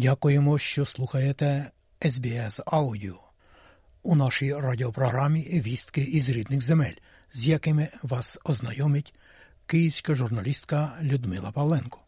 Дякуємо, що слухаєте SBS Audio У нашій радіопрограмі Вістки із рідних земель, з якими вас ознайомить київська журналістка Людмила Павленко.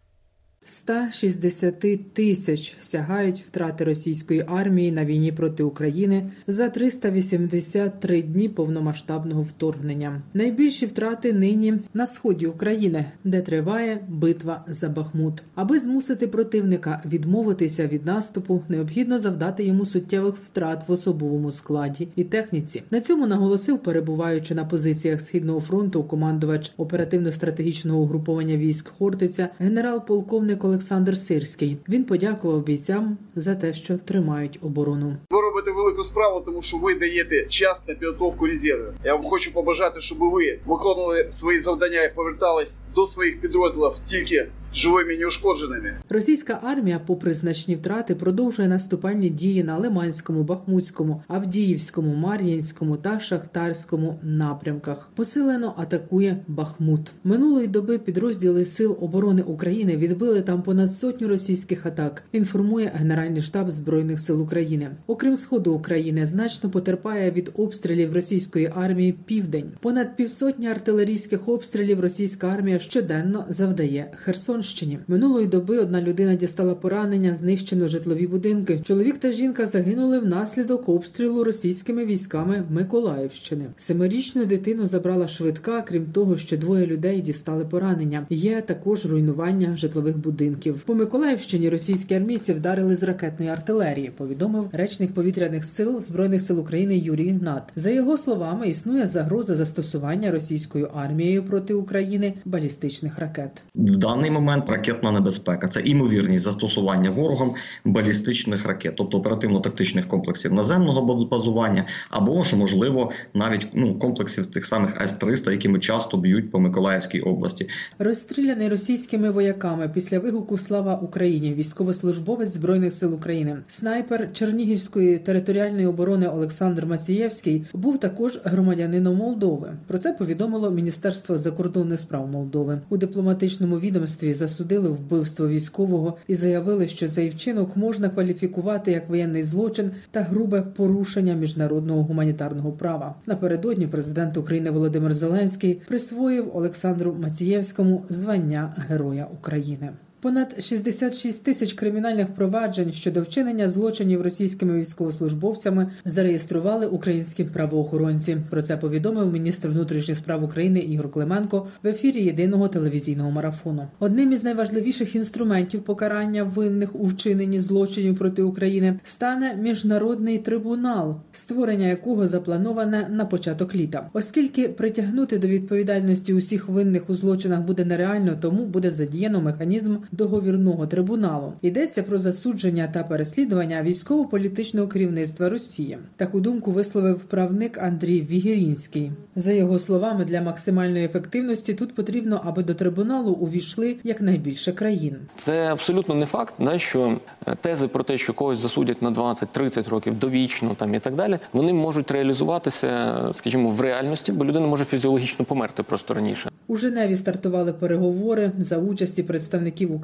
160 тисяч сягають втрати російської армії на війні проти України за 383 дні повномасштабного вторгнення. Найбільші втрати нині на сході України, де триває битва за Бахмут. Аби змусити противника відмовитися від наступу, необхідно завдати йому суттєвих втрат в особовому складі і техніці. На цьому наголосив, перебуваючи на позиціях східного фронту, командувач оперативно-стратегічного угруповання військ Хортиця, генерал-полковник. Олександр Сирський. Він подякував бійцям за те, що тримають оборону. Ви робите велику справу, тому що ви даєте час на підготовку резерву. Я вам хочу побажати, щоб ви виконували свої завдання і повертались до своїх підрозділів тільки живими і неушкодженими. Російська армія, попри значні втрати, продовжує наступальні дії на Лиманському, Бахмутському, Авдіївському, Мар'їнському та Шахтарському напрямках. Посилено атакує Бахмут. Минулої доби підрозділи Сил оборони України відбили там понад сотню російських атак. Інформує Генеральний штаб збройних сил України. Окрім сходу України, значно потерпає від обстрілів російської армії південь. Понад півсотні артилерійських обстрілів російська армія щоденно завдає Херсон. Херсонщині. Минулої доби одна людина дістала поранення, знищено житлові будинки. Чоловік та жінка загинули внаслідок обстрілу російськими військами Миколаївщини. Семирічну дитину забрала швидка. Крім того, що двоє людей дістали поранення. Є також руйнування житлових будинків. По Миколаївщині російські армійці вдарили з ракетної артилерії. Повідомив речник повітряних сил збройних сил України Юрій Гнат. За його словами, існує загроза застосування російською армією проти України балістичних ракет. В даний момент ракетна небезпека це імовірність застосування ворогом балістичних ракет, тобто оперативно-тактичних комплексів наземного базування, або ж можливо навіть ну комплексів тих самих С-300, якими часто б'ють по Миколаївській області. Розстріляний російськими вояками після вигуку Слава Україні, військовослужбовець збройних сил України, снайпер Чернігівської територіальної оборони Олександр Мацієвський був також громадянином Молдови. Про це повідомило Міністерство закордонних справ Молдови у дипломатичному відомстві засудили вбивство військового і заявили, що цей вчинок можна кваліфікувати як воєнний злочин та грубе порушення міжнародного гуманітарного права. Напередодні президент України Володимир Зеленський присвоїв Олександру Мацієвському звання Героя України. Понад 66 тисяч кримінальних проваджень щодо вчинення злочинів російськими військовослужбовцями зареєстрували українські правоохоронці. Про це повідомив міністр внутрішніх справ України Ігор Клименко в ефірі єдиного телевізійного марафону. Одним із найважливіших інструментів покарання винних у вчиненні злочинів проти України стане міжнародний трибунал, створення якого заплановане на початок літа, оскільки притягнути до відповідальності усіх винних у злочинах буде нереально, тому буде задіяно механізм договірного трибуналу. Йдеться про засудження та переслідування військово-політичного керівництва Росії. Таку думку висловив правник Андрій Вігірінський. За його словами, для максимальної ефективності тут потрібно, аби до трибуналу увійшли якнайбільше країн. Це абсолютно не факт, да, що тези про те, що когось засудять на 20-30 років довічно там і так далі, вони можуть реалізуватися, скажімо, в реальності, бо людина може фізіологічно померти просто раніше. У Женеві стартували переговори за участі представників України,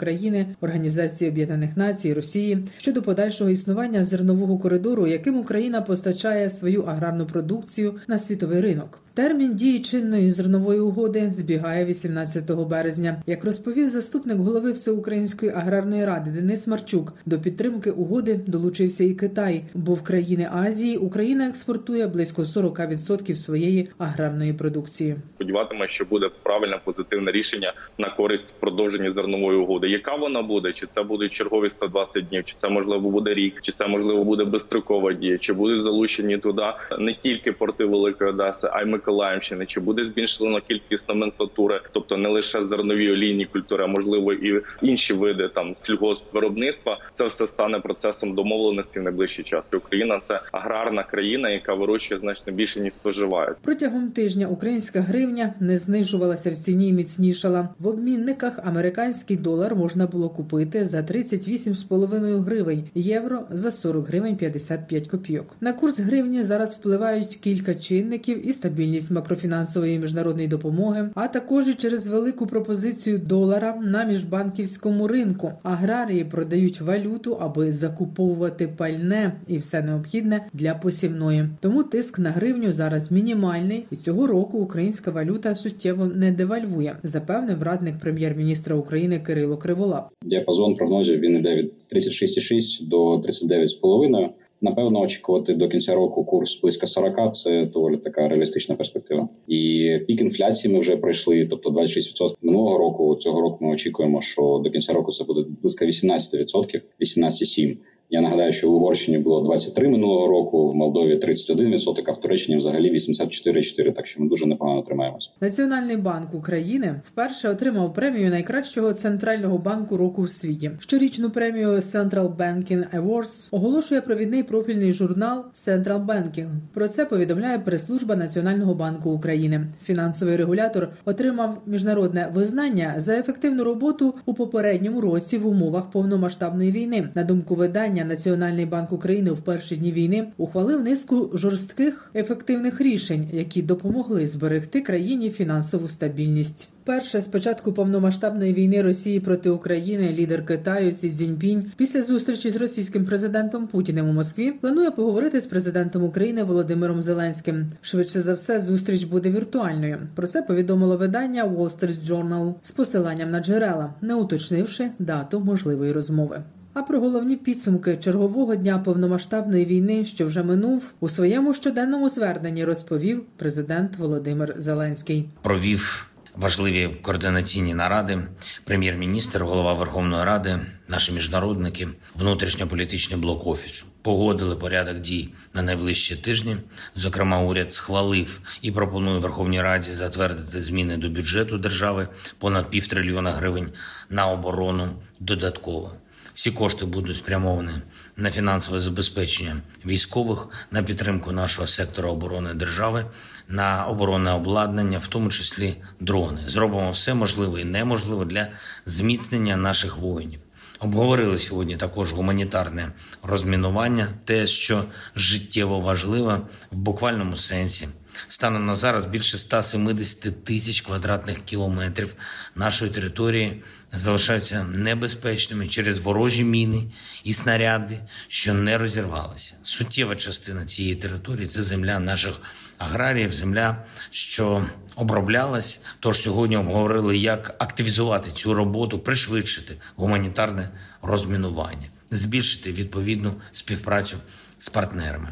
Організації Об'єднаних Націй Росії щодо подальшого існування зернового коридору, яким Україна постачає свою аграрну продукцію на світовий ринок. Термін дії чинної зернової угоди збігає 18 березня. Як розповів заступник голови Всеукраїнської аграрної ради Денис Марчук, до підтримки угоди долучився і Китай, бо в країни Азії Україна експортує близько 40% своєї аграрної продукції. Сподіватиме, що буде правильне позитивне рішення на користь продовження зернової угоди. Яка вона буде? Чи це будуть чергові 120 днів? Чи це можливо буде рік? Чи це можливо буде безстрокова дія? Чи будуть залучені туди не тільки порти Великої Одеси, а й Миколаїв? Миколаївщини, чи буде збільшено кількість номенклатури, тобто не лише зернові олійні культури, а можливо і інші види там сільгоспвиробництва. Це все стане процесом домовленості в найближчий час. Україна це аграрна країна, яка вирощує значно більше ніж споживає. Протягом тижня українська гривня не знижувалася в ціні і міцнішала. В обмінниках американський долар можна було купити за 38,5 гривень, євро за 40 гривень 55 копійок. На курс гривні зараз впливають кілька чинників і стабільність макрофінансової міжнародної допомоги, а також і через велику пропозицію долара на міжбанківському ринку. Аграрії продають валюту, аби закуповувати пальне і все необхідне для посівної. Тому тиск на гривню зараз мінімальний, і цього року українська валюта суттєво не девальвує, запевнив радник прем'єр-міністра України Кирило Криволап. Діапазон прогнозів він іде від 36,6 до 39,5. Напевно, очікувати до кінця року курс близько 40 – це доволі така реалістична перспектива. І пік інфляції ми вже пройшли, тобто 26% минулого року. Цього року ми очікуємо, що до кінця року це буде близько 18%, 18,7%. Я нагадаю, що в Угорщині було 23 минулого року, в Молдові 31%, а в Туреччині взагалі 84,4%, Так що ми дуже непогано тримаємося. Національний банк України вперше отримав премію найкращого центрального банку року в світі. Щорічну премію Central Banking Awards оголошує провідний профільний журнал Central Banking. Про це повідомляє прес-служба Національного банку України. Фінансовий регулятор отримав міжнародне визнання за ефективну роботу у попередньому році в умовах повномасштабної війни. На думку видання. Національний банк України в перші дні війни ухвалив низку жорстких ефективних рішень, які допомогли зберегти країні фінансову стабільність. Перше з початку повномасштабної війни Росії проти України лідер Китаю Сі Цзіньпінь після зустрічі з російським президентом Путіним у Москві планує поговорити з президентом України Володимиром Зеленським. Швидше за все, зустріч буде віртуальною. Про це повідомило видання Wall Street Journal з посиланням на джерела, не уточнивши дату можливої розмови. А про головні підсумки чергового дня повномасштабної війни, що вже минув, у своєму щоденному зверненні розповів президент Володимир Зеленський. Провів важливі координаційні наради, прем'єр-міністр, голова Верховної Ради, наші міжнародники, внутрішньополітичний блок офісу погодили порядок дій на найближчі тижні. Зокрема, уряд схвалив і пропонує Верховній Раді затвердити зміни до бюджету держави понад півтрильйона гривень на оборону додатково. Всі кошти будуть спрямовані на фінансове забезпечення військових, на підтримку нашого сектора оборони держави, на оборонне обладнання, в тому числі дрони. Зробимо все можливе і неможливе для зміцнення наших воїнів. Обговорили сьогодні також гуманітарне розмінування, те, що життєво важливе в буквальному сенсі. Станом на зараз більше 170 тисяч квадратних кілометрів нашої території залишаються небезпечними через ворожі міни і снаряди, що не розірвалися. Суттєва частина цієї території це земля наших аграріїв, земля, що оброблялась. Тож сьогодні обговорили, як активізувати цю роботу, пришвидшити гуманітарне розмінування, збільшити відповідну співпрацю з партнерами.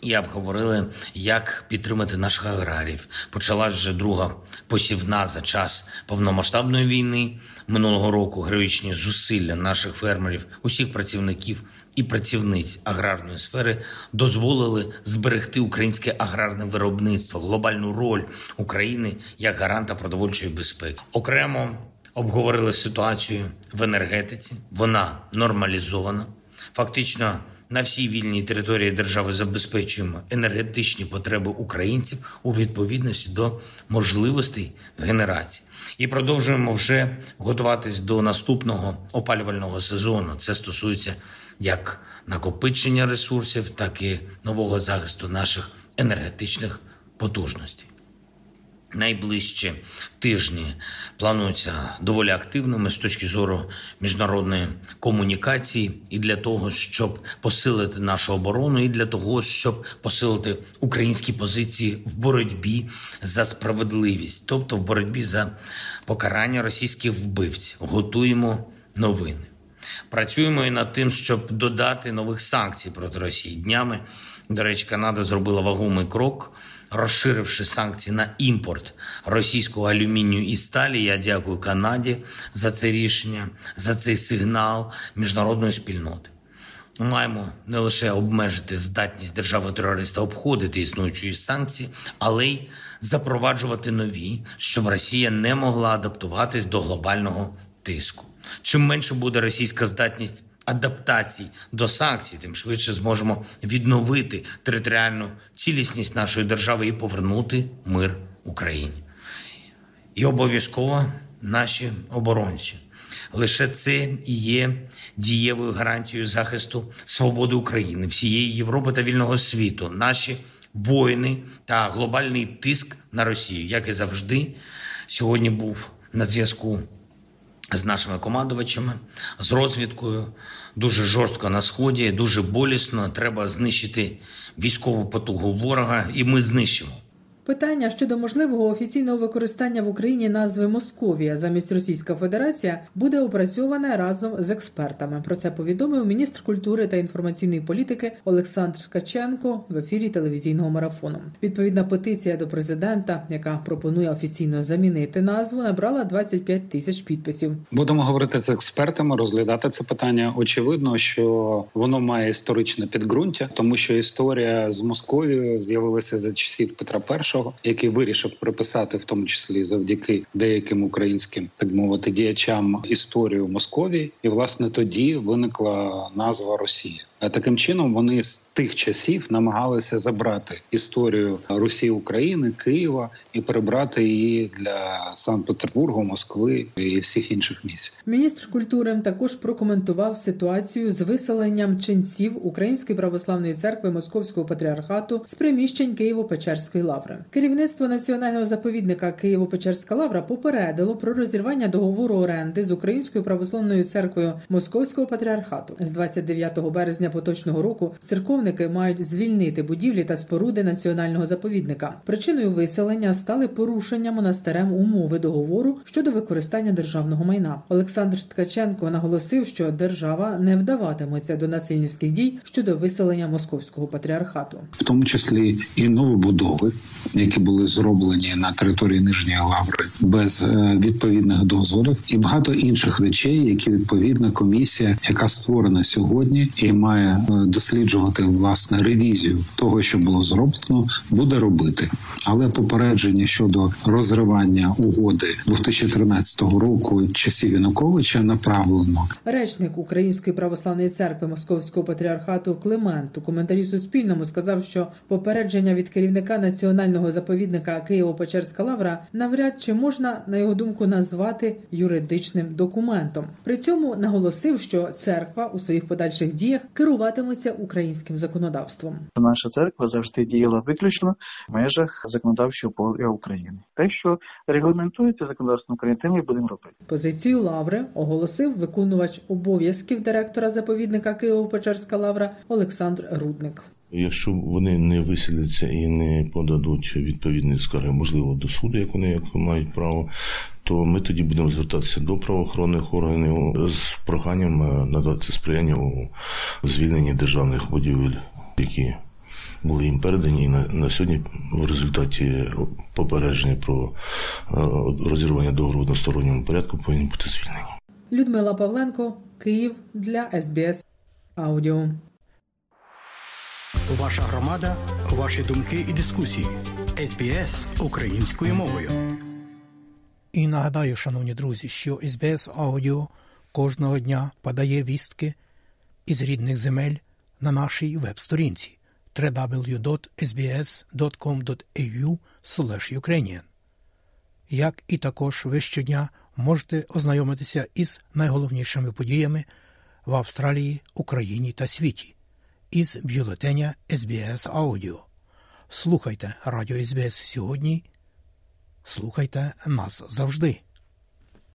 І обговорили, як підтримати наших аграріїв. Почалась вже друга посівна за час повномасштабної війни минулого року. Героїчні зусилля наших фермерів, усіх працівників і працівниць аграрної сфери дозволили зберегти українське аграрне виробництво, глобальну роль України як гаранта продовольчої безпеки. Окремо обговорили ситуацію в енергетиці. Вона нормалізована. Фактично. На всій вільній території держави забезпечуємо енергетичні потреби українців у відповідності до можливостей генерації і продовжуємо вже готуватись до наступного опалювального сезону. Це стосується як накопичення ресурсів, так і нового захисту наших енергетичних потужностей. Найближчі тижні плануються доволі активними з точки зору міжнародної комунікації, і для того, щоб посилити нашу оборону, і для того, щоб посилити українські позиції в боротьбі за справедливість, тобто в боротьбі за покарання російських вбивців. Готуємо новини. Працюємо і над тим, щоб додати нових санкцій проти Росії. Днями до речі, Канада зробила вагомий крок розширивши санкції на імпорт російського алюмінію і сталі. Я дякую Канаді за це рішення, за цей сигнал міжнародної спільноти. Ми маємо не лише обмежити здатність держави терориста обходити існуючі санкції, але й запроваджувати нові, щоб Росія не могла адаптуватись до глобального тиску. Чим менше буде російська здатність адаптації до санкцій, тим швидше зможемо відновити територіальну цілісність нашої держави і повернути мир Україні. І обов'язково наші оборонці. Лише це і є дієвою гарантією захисту свободи України, всієї Європи та вільного світу. Наші воїни та глобальний тиск на Росію, як і завжди, сьогодні був на зв'язку з нашими командувачами, з розвідкою. Дуже жорстко на сході, дуже болісно. Треба знищити військову потугу ворога, і ми знищимо. Питання щодо можливого офіційного використання в Україні назви Московія замість Російська Федерація буде опрацьоване разом з експертами. Про це повідомив міністр культури та інформаційної політики Олександр Ткаченко в ефірі телевізійного марафону. Відповідна петиція до президента, яка пропонує офіційно замінити назву, набрала 25 тисяч підписів. Будемо говорити з експертами, розглядати це питання. Очевидно, що воно має історичне підґрунтя, тому що історія з Московією з'явилася за часів Петра І який вирішив приписати, в тому числі завдяки деяким українським, так мовити, діячам історію Московії, і власне тоді виникла назва Росія. Таким чином вони з тих часів намагалися забрати історію Росії України, Києва і перебрати її для Санкт-Петербургу, Москви і всіх інших місць. Міністр культури також прокоментував ситуацію з виселенням ченців Української православної церкви Московського патріархату з приміщень Києво-Печерської лаври. Керівництво національного заповідника Києво-Печерська лавра попередило про розірвання договору оренди з Українською православною церквою Московського патріархату з 29 березня поточного року. Церковники мають звільнити будівлі та споруди національного заповідника. Причиною виселення стали порушення монастирем умови договору щодо використання державного майна. Олександр Ткаченко наголосив, що держава не вдаватиметься до насильницьких дій щодо виселення московського патріархату, в тому числі і новобудови, які були зроблені на території Нижньої Лаври без е, відповідних дозволів, і багато інших речей, які відповідна комісія, яка створена сьогодні, і має е, досліджувати власне ревізію того, що було зроблено, буде робити. Але попередження щодо розривання угоди 2013 року часів Януковича направлено. Речник Української православної церкви Московського патріархату Климент у коментарі Суспільному сказав, що попередження від керівника національного заповідника Києво-Печерська лавра навряд чи можна на його думку назвати юридичним документом. При цьому наголосив, що церква у своїх подальших діях керуватиметься українським законодавством. Наша церква завжди діяла виключно в межах законодавчого поля України. Те, що регламентується законодавством України, тим і будемо робити. Позицію лаври оголосив виконувач обов'язків директора заповідника Києво-Печерська лавра Олександр Рудник. Якщо вони не виселяться і не подадуть відповідні скарги, можливо, до суду, як вони як мають право, то ми тоді будемо звертатися до правоохоронних органів з проханням е, надати сприяння у звільненні державних будівель, які були їм передані, і на, на сьогодні в результаті попередження про е, розірвання договору в односторонньому порядку повинні бути звільнені. Людмила Павленко, Київ для СБС Аудіо. Ваша громада, ваші думки і дискусії. СБС українською мовою. І нагадаю, шановні друзі, що СБС Аудіо кожного дня подає вістки із рідних земель на нашій веб-сторінці www.sbs.com.au Ukrainian. Як і також ви щодня можете ознайомитися із найголовнішими подіями в Австралії, Україні та світі із бюлетеня SBS Аудіо. Слухайте радіо СБС сьогодні. Слухайте нас завжди.